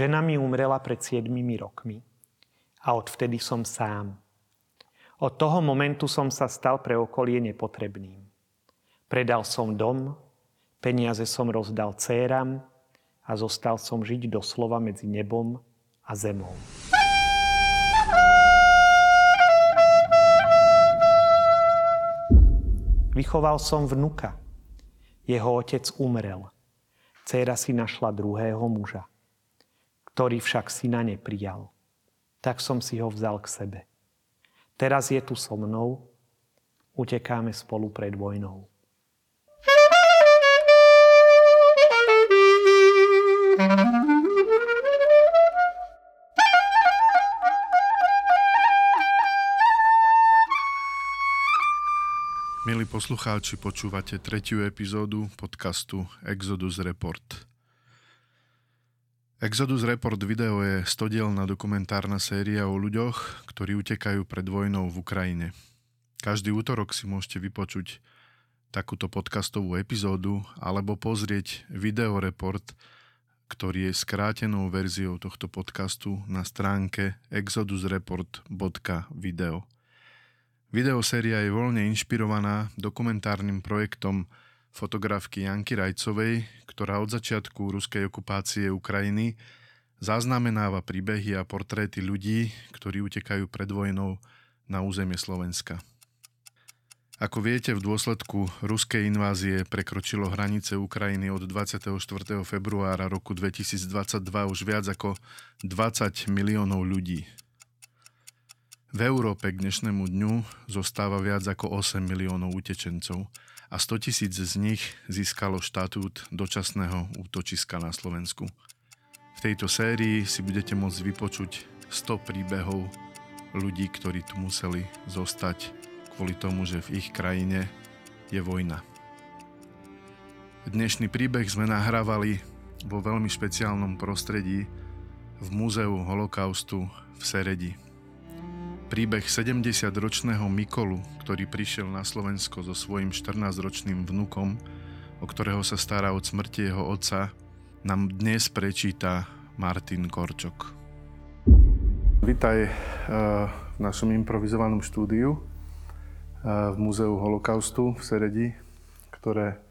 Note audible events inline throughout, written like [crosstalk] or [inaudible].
Žena mi umrela pred 7 rokmi a odvtedy som sám. Od toho momentu som sa stal pre okolie nepotrebným. Predal som dom, peniaze som rozdal céram a zostal som žiť doslova medzi nebom a zemou. Vychoval som vnuka. Jeho otec umrel. Céra si našla druhého muža ktorý však syna neprijal. Tak som si ho vzal k sebe. Teraz je tu so mnou, utekáme spolu pred vojnou. Milí poslucháči, počúvate tretiu epizódu podcastu Exodus Report. Exodus Report video je stodielna dokumentárna séria o ľuďoch, ktorí utekajú pred vojnou v Ukrajine. Každý útorok si môžete vypočuť takúto podcastovú epizódu alebo pozrieť videoreport, ktorý je skrátenou verziou tohto podcastu na stránke exodusreport.video. Videoséria je voľne inšpirovaná dokumentárnym projektom fotografky Janky Rajcovej, ktorá od začiatku ruskej okupácie Ukrajiny zaznamenáva príbehy a portréty ľudí, ktorí utekajú pred vojnou na územie Slovenska. Ako viete, v dôsledku ruskej invázie prekročilo hranice Ukrajiny od 24. februára roku 2022 už viac ako 20 miliónov ľudí. V Európe k dnešnému dňu zostáva viac ako 8 miliónov utečencov – a 100 tisíc z nich získalo štatút dočasného útočiska na Slovensku. V tejto sérii si budete môcť vypočuť 100 príbehov ľudí, ktorí tu museli zostať kvôli tomu, že v ich krajine je vojna. Dnešný príbeh sme nahrávali vo veľmi špeciálnom prostredí v Múzeu holokaustu v Seredi. Príbeh 70-ročného Mikolu, ktorý prišiel na Slovensko so svojím 14-ročným vnukom, o ktorého sa stará od smrti jeho otca, nám dnes prečíta Martin Korčok. Vítaj eh, v našom improvizovanom štúdiu eh, v Múzeu holokaustu v Seredi, ktoré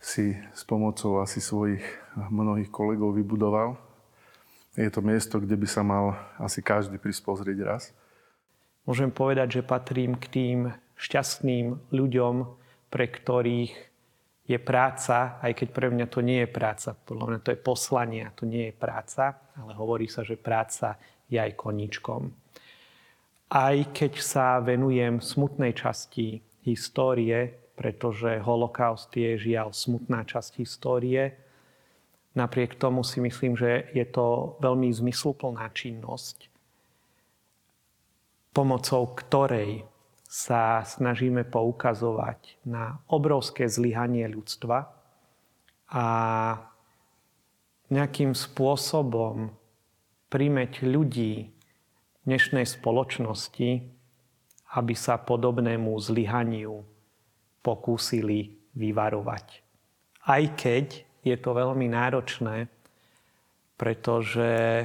si s pomocou asi svojich mnohých kolegov vybudoval. Je to miesto, kde by sa mal asi každý prísť pozrieť raz môžem povedať, že patrím k tým šťastným ľuďom, pre ktorých je práca, aj keď pre mňa to nie je práca. Podľa mňa to je poslanie, to nie je práca, ale hovorí sa, že práca je aj koníčkom. Aj keď sa venujem smutnej časti histórie, pretože holokaust je žiaľ smutná časť histórie, napriek tomu si myslím, že je to veľmi zmysluplná činnosť, pomocou ktorej sa snažíme poukazovať na obrovské zlyhanie ľudstva a nejakým spôsobom primeť ľudí dnešnej spoločnosti, aby sa podobnému zlyhaniu pokúsili vyvarovať. Aj keď je to veľmi náročné, pretože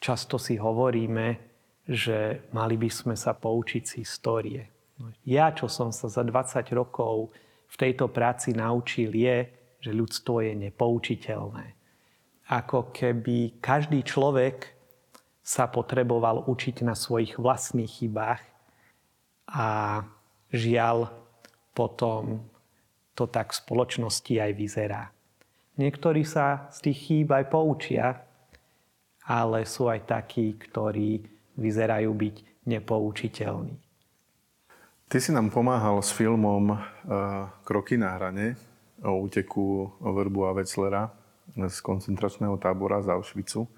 často si hovoríme, že mali by sme sa poučiť z histórie. No, ja, čo som sa za 20 rokov v tejto práci naučil, je, že ľudstvo je nepoučiteľné. Ako keby každý človek sa potreboval učiť na svojich vlastných chybách a žiaľ potom to tak v spoločnosti aj vyzerá. Niektorí sa z tých chýb aj poučia, ale sú aj takí, ktorí vyzerajú byť nepoučiteľní. Ty si nám pomáhal s filmom uh, Kroky na hrane o úteku Verbu a Wetzlera z koncentračného tábora z Auschwitzu.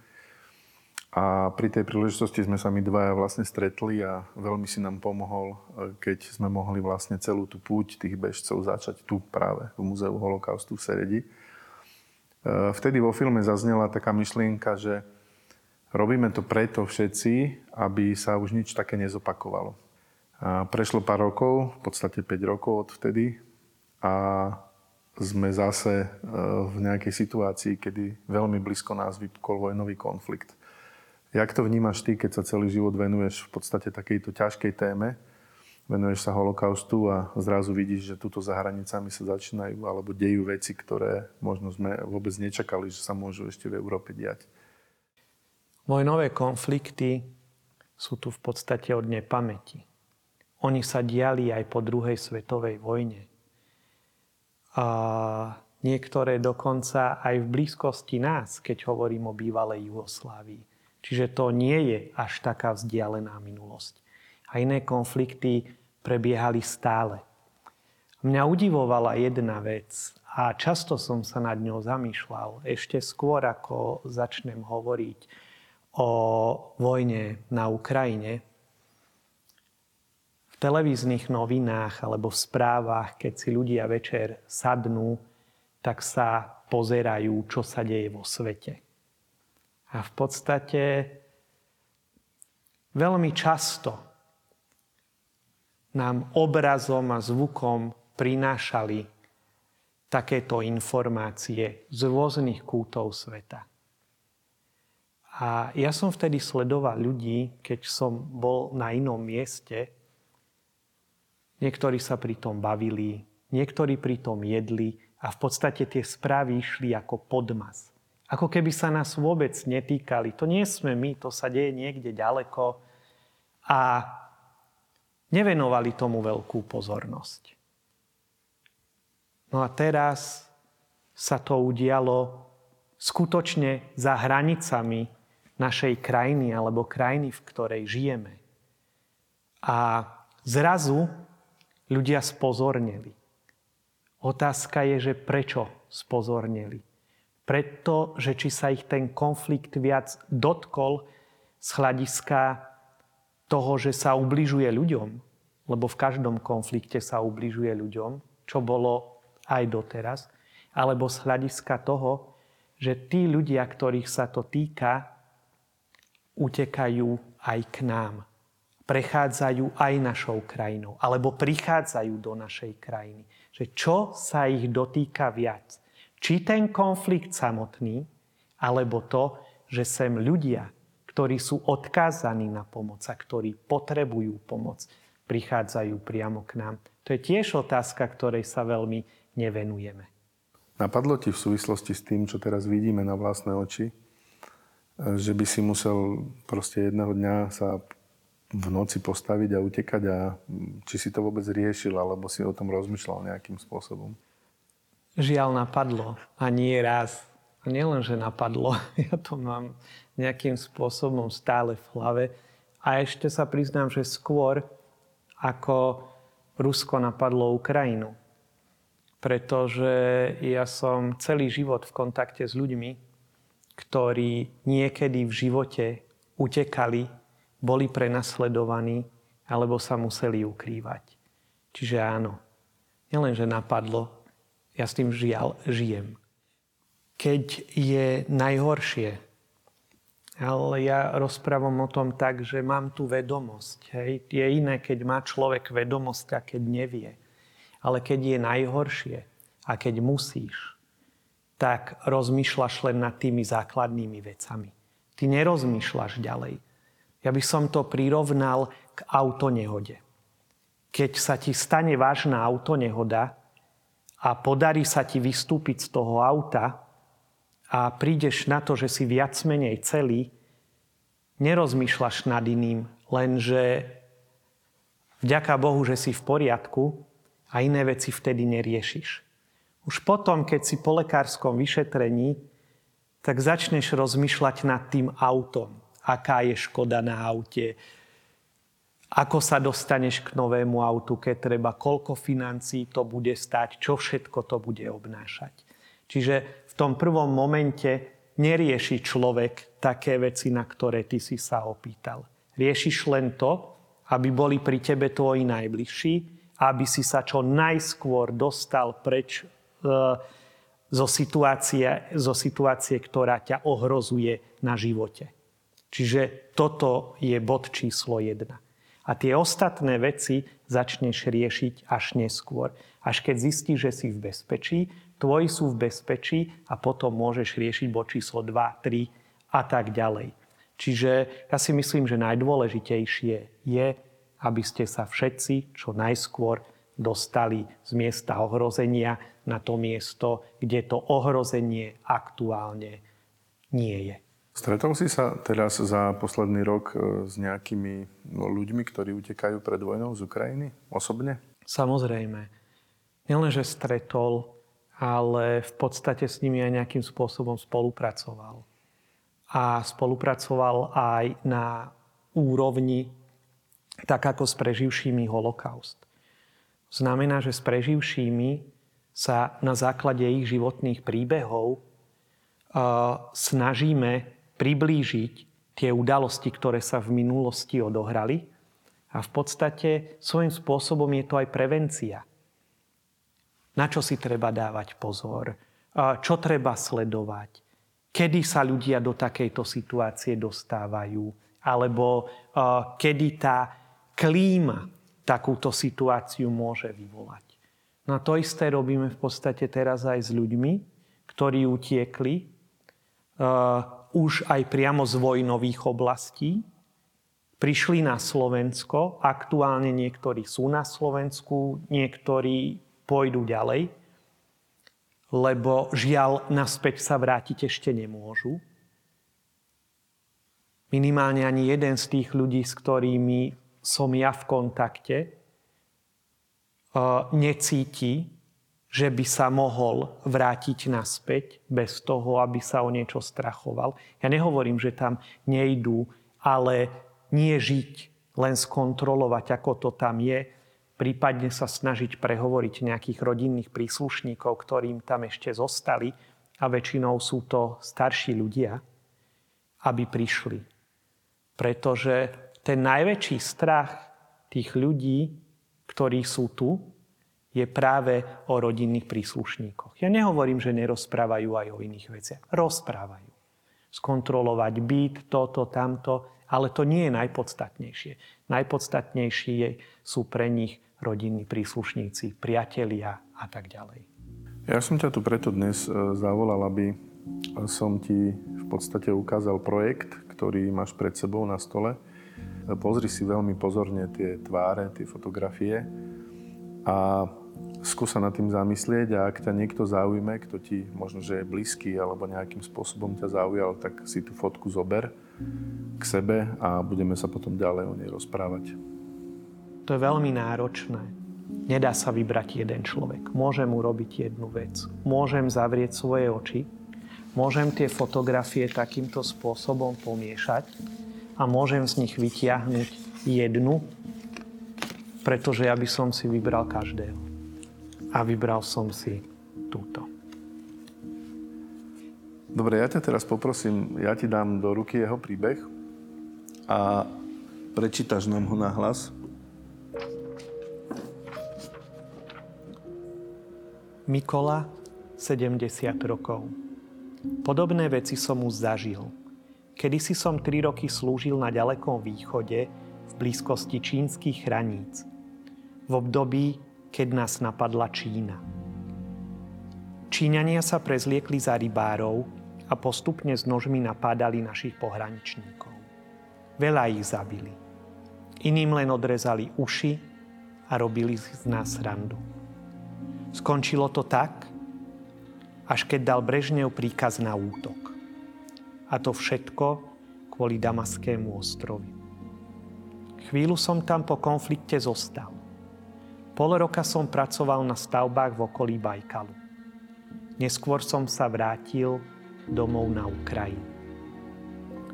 A pri tej príležitosti sme sa my dvaja vlastne stretli a veľmi si nám pomohol, e, keď sme mohli vlastne celú tú púť tých bežcov začať tu práve v Múzeu holokaustu v Seredi. E, vtedy vo filme zaznela taká myšlienka, že Robíme to preto všetci, aby sa už nič také nezopakovalo. A prešlo pár rokov, v podstate 5 rokov od vtedy a sme zase v nejakej situácii, kedy veľmi blízko nás vypukol vojnový konflikt. Jak to vnímaš ty, keď sa celý život venuješ v podstate takejto ťažkej téme, venuješ sa holokaustu a zrazu vidíš, že tuto za hranicami sa začínajú alebo dejú veci, ktoré možno sme vôbec nečakali, že sa môžu ešte v Európe diať. Vojnové konflikty sú tu v podstate od nepamäti. Oni sa diali aj po druhej svetovej vojne. A niektoré dokonca aj v blízkosti nás, keď hovorím o bývalej Jugoslávii. Čiže to nie je až taká vzdialená minulosť a iné konflikty prebiehali stále. Mňa udivovala jedna vec a často som sa nad ňou zamýšľal. Ešte skôr, ako začnem hovoriť o vojne na Ukrajine, v televíznych novinách alebo v správach, keď si ľudia večer sadnú, tak sa pozerajú, čo sa deje vo svete. A v podstate veľmi často nám obrazom a zvukom prinášali takéto informácie z rôznych kútov sveta. A ja som vtedy sledoval ľudí, keď som bol na inom mieste. Niektorí sa pri tom bavili, niektorí pri tom jedli a v podstate tie správy išli ako podmaz. Ako keby sa nás vôbec netýkali. To nie sme my, to sa deje niekde ďaleko. A nevenovali tomu veľkú pozornosť. No a teraz sa to udialo skutočne za hranicami našej krajiny alebo krajiny, v ktorej žijeme. A zrazu ľudia spozornili. Otázka je, že prečo spozornili. Preto, že či sa ich ten konflikt viac dotkol z hľadiska toho, že sa ubližuje ľuďom, lebo v každom konflikte sa ubližuje ľuďom, čo bolo aj doteraz, alebo z hľadiska toho, že tí ľudia, ktorých sa to týka, utekajú aj k nám. Prechádzajú aj našou krajinou, alebo prichádzajú do našej krajiny. Že čo sa ich dotýka viac? Či ten konflikt samotný, alebo to, že sem ľudia ktorí sú odkázaní na pomoc a ktorí potrebujú pomoc, prichádzajú priamo k nám. To je tiež otázka, ktorej sa veľmi nevenujeme. Napadlo ti v súvislosti s tým, čo teraz vidíme na vlastné oči, že by si musel proste jedného dňa sa v noci postaviť a utekať a či si to vôbec riešil, alebo si o tom rozmýšľal nejakým spôsobom? Žiaľ napadlo a nie raz. A nielen, že napadlo, [laughs] ja to mám nejakým spôsobom stále v hlave. A ešte sa priznám, že skôr ako Rusko napadlo Ukrajinu. Pretože ja som celý život v kontakte s ľuďmi, ktorí niekedy v živote utekali, boli prenasledovaní alebo sa museli ukrývať. Čiže áno, nielenže napadlo, ja s tým žiaľ žijem. Keď je najhoršie, ale ja rozprávam o tom tak, že mám tu vedomosť. Hej. Je iné, keď má človek vedomosť a keď nevie. Ale keď je najhoršie a keď musíš, tak rozmýšľaš len nad tými základnými vecami. Ty nerozmýšľaš ďalej. Ja by som to prirovnal k autonehode. Keď sa ti stane vážna autonehoda a podarí sa ti vystúpiť z toho auta, a prídeš na to, že si viac menej celý, nerozmýšľaš nad iným, lenže vďaka Bohu, že si v poriadku a iné veci vtedy neriešiš. Už potom, keď si po lekárskom vyšetrení, tak začneš rozmýšľať nad tým autom. Aká je škoda na aute, ako sa dostaneš k novému autu, keď treba, koľko financí to bude stať, čo všetko to bude obnášať. Čiže v tom prvom momente nerieši človek také veci, na ktoré ty si sa opýtal. Riešiš len to, aby boli pri tebe tvoji najbližší, aby si sa čo najskôr dostal preč zo, situácie, zo situácie, ktorá ťa ohrozuje na živote. Čiže toto je bod číslo jedna. A tie ostatné veci začneš riešiť až neskôr. Až keď zistíš, že si v bezpečí, tvoji sú v bezpečí a potom môžeš riešiť bod číslo 2, 3 a tak ďalej. Čiže ja si myslím, že najdôležitejšie je, aby ste sa všetci čo najskôr dostali z miesta ohrozenia na to miesto, kde to ohrozenie aktuálne nie je. Stretol si sa teraz za posledný rok e, s nejakými no, ľuďmi, ktorí utekajú pred vojnou z Ukrajiny osobne? Samozrejme. Nielenže stretol, ale v podstate s nimi aj nejakým spôsobom spolupracoval. A spolupracoval aj na úrovni, tak ako s preživšími holokaust. Znamená, že s preživšími sa na základe ich životných príbehov snažíme priblížiť tie udalosti, ktoré sa v minulosti odohrali. A v podstate svojím spôsobom je to aj prevencia. Na čo si treba dávať pozor? Čo treba sledovať? Kedy sa ľudia do takejto situácie dostávajú? Alebo kedy tá klíma takúto situáciu môže vyvolať. No a to isté robíme v podstate teraz aj s ľuďmi, ktorí utiekli uh, už aj priamo z vojnových oblastí, prišli na Slovensko, aktuálne niektorí sú na Slovensku, niektorí pôjdu ďalej, lebo žiaľ naspäť sa vrátiť ešte nemôžu. Minimálne ani jeden z tých ľudí, s ktorými som ja v kontakte, necíti, že by sa mohol vrátiť naspäť bez toho, aby sa o niečo strachoval. Ja nehovorím, že tam nejdú, ale nie žiť, len skontrolovať, ako to tam je, prípadne sa snažiť prehovoriť nejakých rodinných príslušníkov, ktorým tam ešte zostali, a väčšinou sú to starší ľudia, aby prišli. Pretože ten najväčší strach tých ľudí, ktorí sú tu, je práve o rodinných príslušníkoch. Ja nehovorím, že nerozprávajú aj o iných veciach. Rozprávajú. Skontrolovať byt, toto, tamto, ale to nie je najpodstatnejšie. Najpodstatnejšie sú pre nich rodinní príslušníci, priatelia a tak ďalej. Ja som ťa tu preto dnes e, zavolal, aby som ti v podstate ukázal projekt, ktorý máš pred sebou na stole Pozri si veľmi pozorne tie tváre, tie fotografie a skúsa nad tým zamyslieť a ak ťa niekto zaujme, kto ti možno, že je blízky alebo nejakým spôsobom ťa zaujal, tak si tú fotku zober k sebe a budeme sa potom ďalej o nej rozprávať. To je veľmi náročné. Nedá sa vybrať jeden človek. Môžem urobiť jednu vec. Môžem zavrieť svoje oči. Môžem tie fotografie takýmto spôsobom pomiešať a môžem z nich vytiahnuť jednu, pretože ja by som si vybral každého. A vybral som si túto. Dobre, ja ťa teraz poprosím, ja ti dám do ruky jeho príbeh a prečítaš nám ho na hlas. Mikola, 70 rokov. Podobné veci som už zažil – Kedysi som tri roky slúžil na ďalekom východe v blízkosti čínskych hraníc. V období, keď nás napadla Čína. Číňania sa prezliekli za rybárov a postupne s nožmi napádali našich pohraničníkov. Veľa ich zabili. Iným len odrezali uši a robili z nás randu. Skončilo to tak, až keď dal Brežnev príkaz na útok. A to všetko kvôli Damaskému ostrovi. Chvíľu som tam po konflikte zostal. Pol roka som pracoval na stavbách v okolí Bajkalu. Neskôr som sa vrátil domov na Ukrajinu.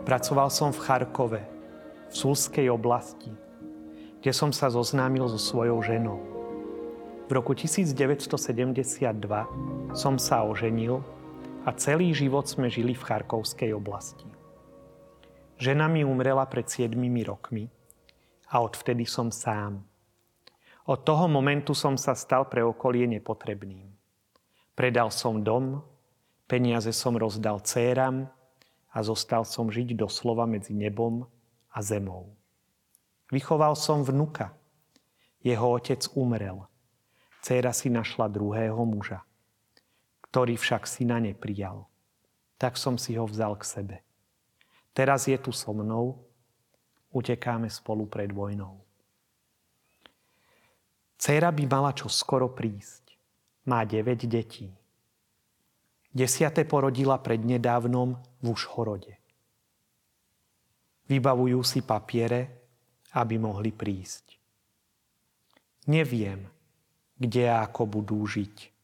Pracoval som v Charkove, v Sulskej oblasti, kde som sa zoznámil so svojou ženou. V roku 1972 som sa oženil a celý život sme žili v Charkovskej oblasti. Žena mi umrela pred 7 rokmi a odvtedy som sám. Od toho momentu som sa stal pre okolie nepotrebným. Predal som dom, peniaze som rozdal céram a zostal som žiť doslova medzi nebom a zemou. Vychoval som vnuka. Jeho otec umrel. Céra si našla druhého muža, ktorý však syna neprijal. Tak som si ho vzal k sebe. Teraz je tu so mnou, utekáme spolu pred vojnou. Céra by mala čo skoro prísť. Má 9 detí. Desiate porodila prednedávnom v Užhorode. Vybavujú si papiere, aby mohli prísť. Neviem, kde a ako budú žiť.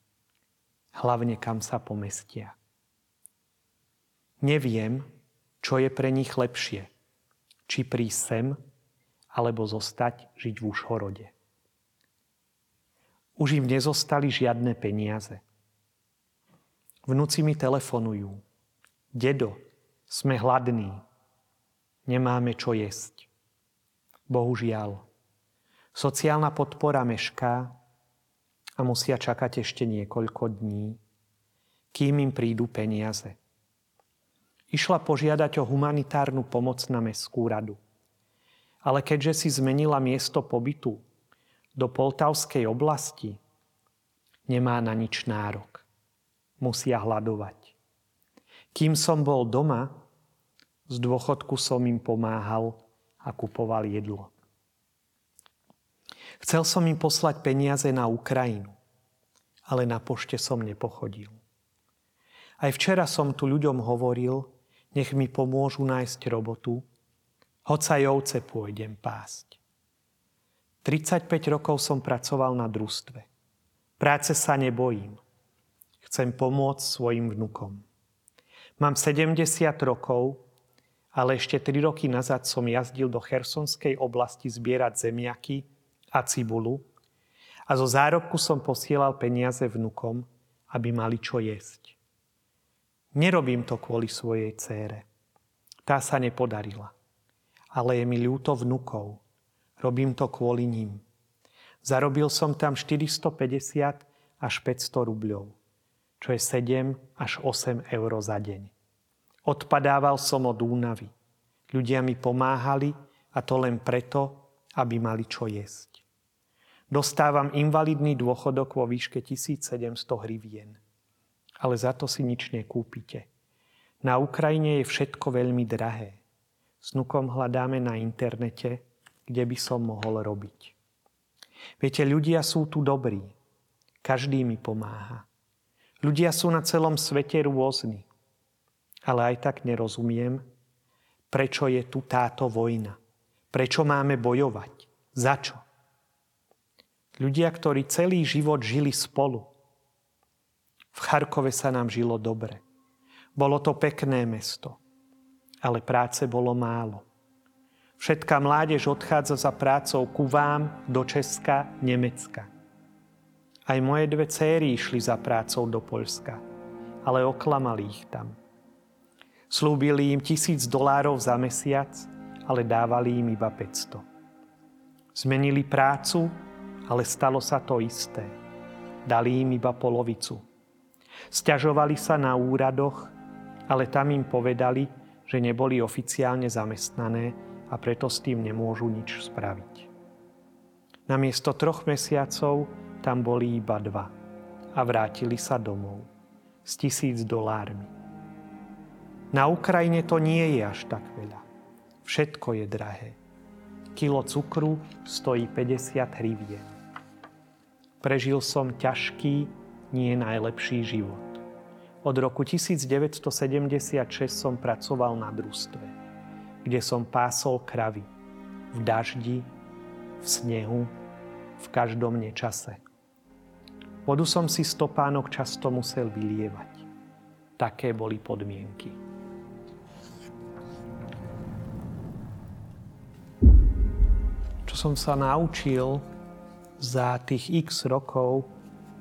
Hlavne kam sa pomestia. Neviem, čo je pre nich lepšie. Či prísť sem, alebo zostať žiť v Užhorode. Už im nezostali žiadne peniaze. Vnúci mi telefonujú. Dedo, sme hladní. Nemáme čo jesť. Bohužiaľ. Sociálna podpora mešká a musia čakať ešte niekoľko dní, kým im prídu peniaze. Išla požiadať o humanitárnu pomoc na Mestskú radu. Ale keďže si zmenila miesto pobytu do Poltavskej oblasti, nemá na nič nárok musia hľadovať. Kým som bol doma, z dôchodku som im pomáhal a kupoval jedlo. Chcel som im poslať peniaze na Ukrajinu, ale na pošte som nepochodil. Aj včera som tu ľuďom hovoril, nech mi pomôžu nájsť robotu, hoď sa ovce pôjdem pásť. 35 rokov som pracoval na družstve. Práce sa nebojím. Chcem pomôcť svojim vnukom. Mám 70 rokov, ale ešte 3 roky nazad som jazdil do Chersonskej oblasti zbierať zemiaky a cibulu a zo zárobku som posielal peniaze vnukom, aby mali čo jesť. Nerobím to kvôli svojej cére. Tá sa nepodarila. Ale je mi ľúto vnukov. Robím to kvôli ním. Zarobil som tam 450 až 500 rubľov čo je 7 až 8 eur za deň. Odpadával som od únavy. Ľudia mi pomáhali a to len preto, aby mali čo jesť. Dostávam invalidný dôchodok vo výške 1700 hrivien. Ale za to si nič nekúpite. Na Ukrajine je všetko veľmi drahé. S nukom hľadáme na internete, kde by som mohol robiť. Viete, ľudia sú tu dobrí. Každý mi pomáha. Ľudia sú na celom svete rôzni. Ale aj tak nerozumiem, prečo je tu táto vojna. Prečo máme bojovať? Za čo? Ľudia, ktorí celý život žili spolu. V Charkove sa nám žilo dobre. Bolo to pekné mesto, ale práce bolo málo. Všetká mládež odchádza za prácou ku vám do Česka, Nemecka. Aj moje dve céry išli za prácou do Poľska, ale oklamali ich tam. Slúbili im tisíc dolárov za mesiac, ale dávali im iba 500. Zmenili prácu, ale stalo sa to isté. Dali im iba polovicu. Sťažovali sa na úradoch, ale tam im povedali, že neboli oficiálne zamestnané a preto s tým nemôžu nič spraviť. Namiesto troch mesiacov tam boli iba dva a vrátili sa domov s tisíc dolármi. Na Ukrajine to nie je až tak veľa. Všetko je drahé. Kilo cukru stojí 50 hrivien. Prežil som ťažký, nie najlepší život. Od roku 1976 som pracoval na družstve, kde som pásol kravy v daždi, v snehu, v každom nečase. Vodu som si stopánok často musel vylievať. Také boli podmienky. Čo som sa naučil za tých x rokov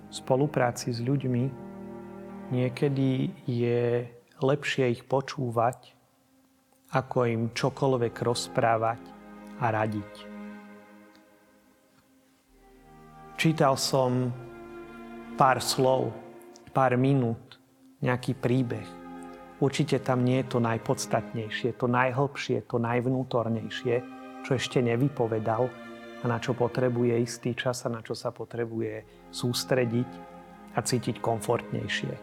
spolupráci s ľuďmi, niekedy je lepšie ich počúvať, ako im čokoľvek rozprávať a radiť. Čítal som pár slov, pár minút, nejaký príbeh. Určite tam nie je to najpodstatnejšie, to najhlbšie, to najvnútornejšie, čo ešte nevypovedal, a na čo potrebuje istý čas a na čo sa potrebuje sústrediť a cítiť komfortnejšie.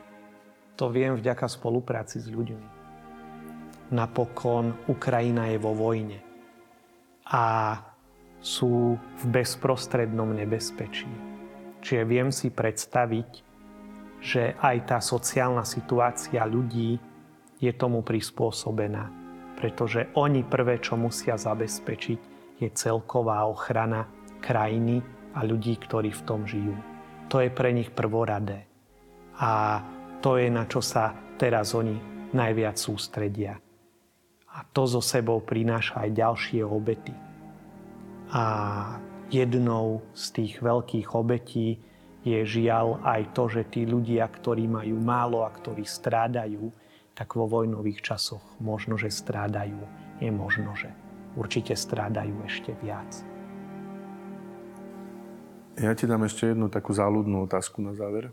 To viem vďaka spolupráci s ľuďmi. Napokon Ukrajina je vo vojne a sú v bezprostrednom nebezpečí. Čiže viem si predstaviť, že aj tá sociálna situácia ľudí je tomu prispôsobená. Pretože oni prvé, čo musia zabezpečiť, je celková ochrana krajiny a ľudí, ktorí v tom žijú. To je pre nich prvoradé. A to je, na čo sa teraz oni najviac sústredia. A to so sebou prináša aj ďalšie obety. A jednou z tých veľkých obetí je žiaľ aj to, že tí ľudia, ktorí majú málo a ktorí strádajú, tak vo vojnových časoch možno, že strádajú. Je možno, že určite strádajú ešte viac. Ja ti dám ešte jednu takú záľudnú otázku na záver.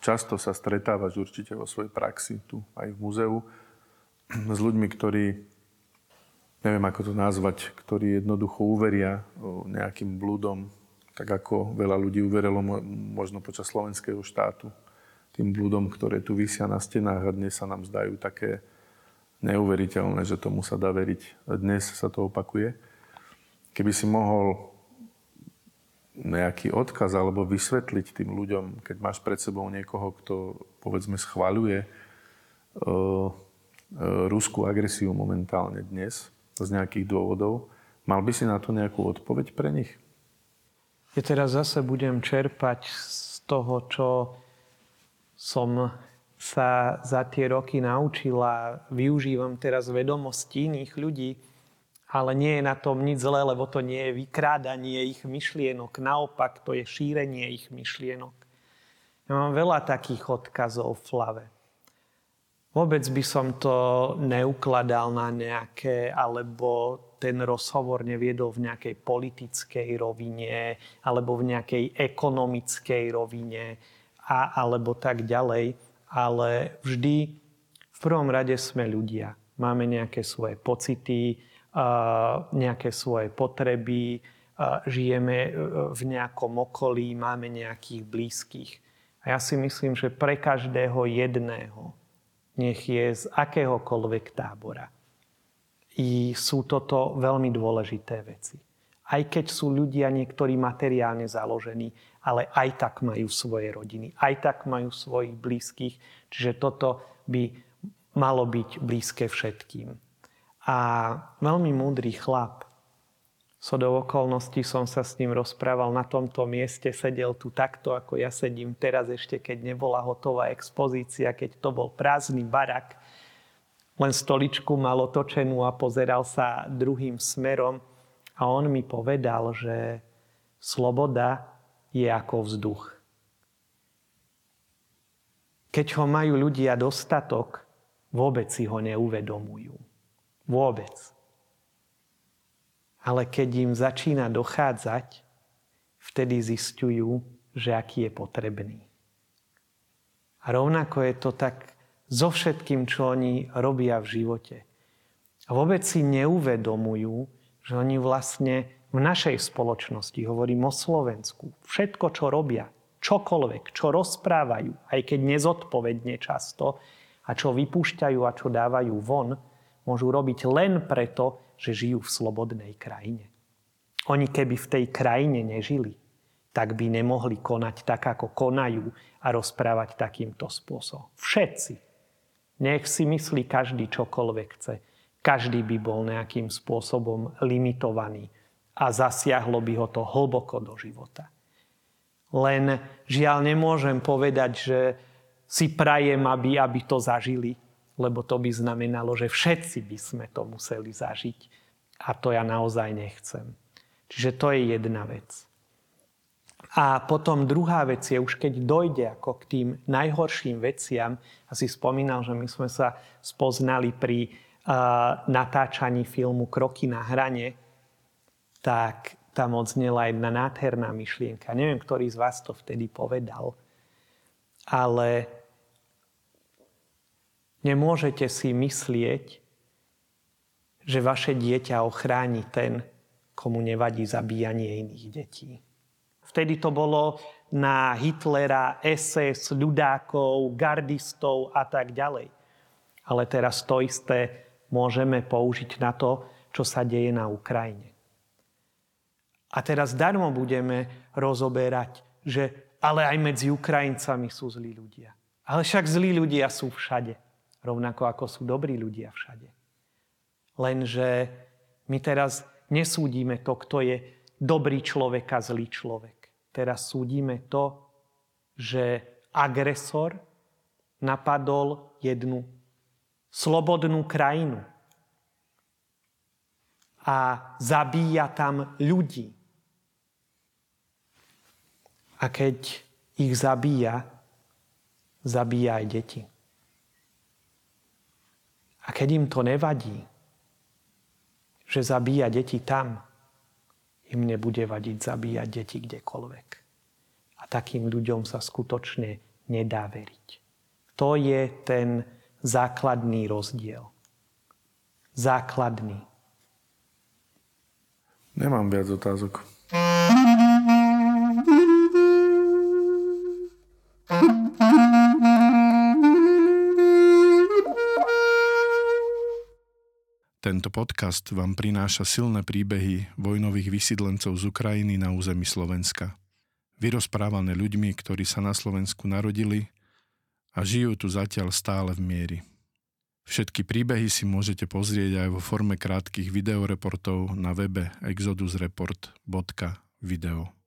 Často sa stretávaš určite vo svojej praxi tu aj v múzeu s ľuďmi, ktorí, neviem ako to nazvať, ktorí jednoducho uveria nejakým blúdom, tak ako veľa ľudí uverilo možno počas slovenského štátu tým blúdom, ktoré tu vysia na stenách a dnes sa nám zdajú také neuveriteľné, že tomu sa dá veriť. Dnes sa to opakuje. Keby si mohol nejaký odkaz alebo vysvetliť tým ľuďom, keď máš pred sebou niekoho, kto povedzme schváľuje uh, uh, ruskú agresiu momentálne dnes z nejakých dôvodov, mal by si na to nejakú odpoveď pre nich? Ja teraz zase budem čerpať z toho, čo som sa za tie roky naučila, využívam teraz vedomosti iných ľudí, ale nie je na tom nič zlé, lebo to nie je vykrádanie ich myšlienok. Naopak, to je šírenie ich myšlienok. Ja mám veľa takých odkazov v Flave. Vôbec by som to neukladal na nejaké, alebo ten rozhovor neviedol v nejakej politickej rovine, alebo v nejakej ekonomickej rovine a alebo tak ďalej, ale vždy v prvom rade sme ľudia. Máme nejaké svoje pocity, nejaké svoje potreby, žijeme e, v nejakom okolí, máme nejakých blízkych. A ja si myslím, že pre každého jedného, nech je z akéhokoľvek tábora, i sú toto veľmi dôležité veci. Aj keď sú ľudia niektorí materiálne založení, ale aj tak majú svoje rodiny, aj tak majú svojich blízkych. Čiže toto by malo byť blízke všetkým. A veľmi múdry chlap, so do okolností som sa s ním rozprával na tomto mieste, sedel tu takto, ako ja sedím teraz ešte, keď nebola hotová expozícia, keď to bol prázdny barak. Len stoličku mal otočenú a pozeral sa druhým smerom. A on mi povedal, že sloboda je ako vzduch. Keď ho majú ľudia dostatok, vôbec si ho neuvedomujú. Vôbec. Ale keď im začína dochádzať, vtedy zistujú, že aký je potrebný. A rovnako je to tak so všetkým, čo oni robia v živote. A vôbec si neuvedomujú, že oni vlastne v našej spoločnosti, hovorím o Slovensku, všetko, čo robia, čokoľvek, čo rozprávajú, aj keď nezodpovedne často, a čo vypúšťajú a čo dávajú von, môžu robiť len preto, že žijú v slobodnej krajine. Oni keby v tej krajine nežili, tak by nemohli konať tak, ako konajú a rozprávať takýmto spôsobom. Všetci. Nech si myslí každý čokoľvek chce. Každý by bol nejakým spôsobom limitovaný a zasiahlo by ho to hlboko do života. Len žiaľ nemôžem povedať, že si prajem, aby, aby to zažili, lebo to by znamenalo, že všetci by sme to museli zažiť. A to ja naozaj nechcem. Čiže to je jedna vec. A potom druhá vec je, už keď dojde ako k tým najhorším veciam, asi spomínal, že my sme sa spoznali pri uh, natáčaní filmu Kroky na hrane, tak tam odznela jedna nádherná myšlienka. Neviem, ktorý z vás to vtedy povedal, ale nemôžete si myslieť, že vaše dieťa ochráni ten, komu nevadí zabíjanie iných detí. Vtedy to bolo na Hitlera, SS, ľudákov, gardistov a tak ďalej. Ale teraz to isté môžeme použiť na to, čo sa deje na Ukrajine. A teraz darmo budeme rozoberať, že ale aj medzi Ukrajincami sú zlí ľudia. Ale však zlí ľudia sú všade. Rovnako ako sú dobrí ľudia všade. Lenže my teraz nesúdime to, kto je dobrý človek a zlý človek teraz súdime to, že agresor napadol jednu slobodnú krajinu a zabíja tam ľudí. A keď ich zabíja, zabíja aj deti. A keď im to nevadí, že zabíja deti tam, im nebude vadiť zabíjať deti kdekoľvek. A takým ľuďom sa skutočne nedá veriť. To je ten základný rozdiel. Základný. Nemám viac otázok. Tento podcast vám prináša silné príbehy vojnových vysídlencov z Ukrajiny na území Slovenska. Vyrozprávané ľuďmi, ktorí sa na Slovensku narodili a žijú tu zatiaľ stále v miery. Všetky príbehy si môžete pozrieť aj vo forme krátkých videoreportov na webe exodusreport.video.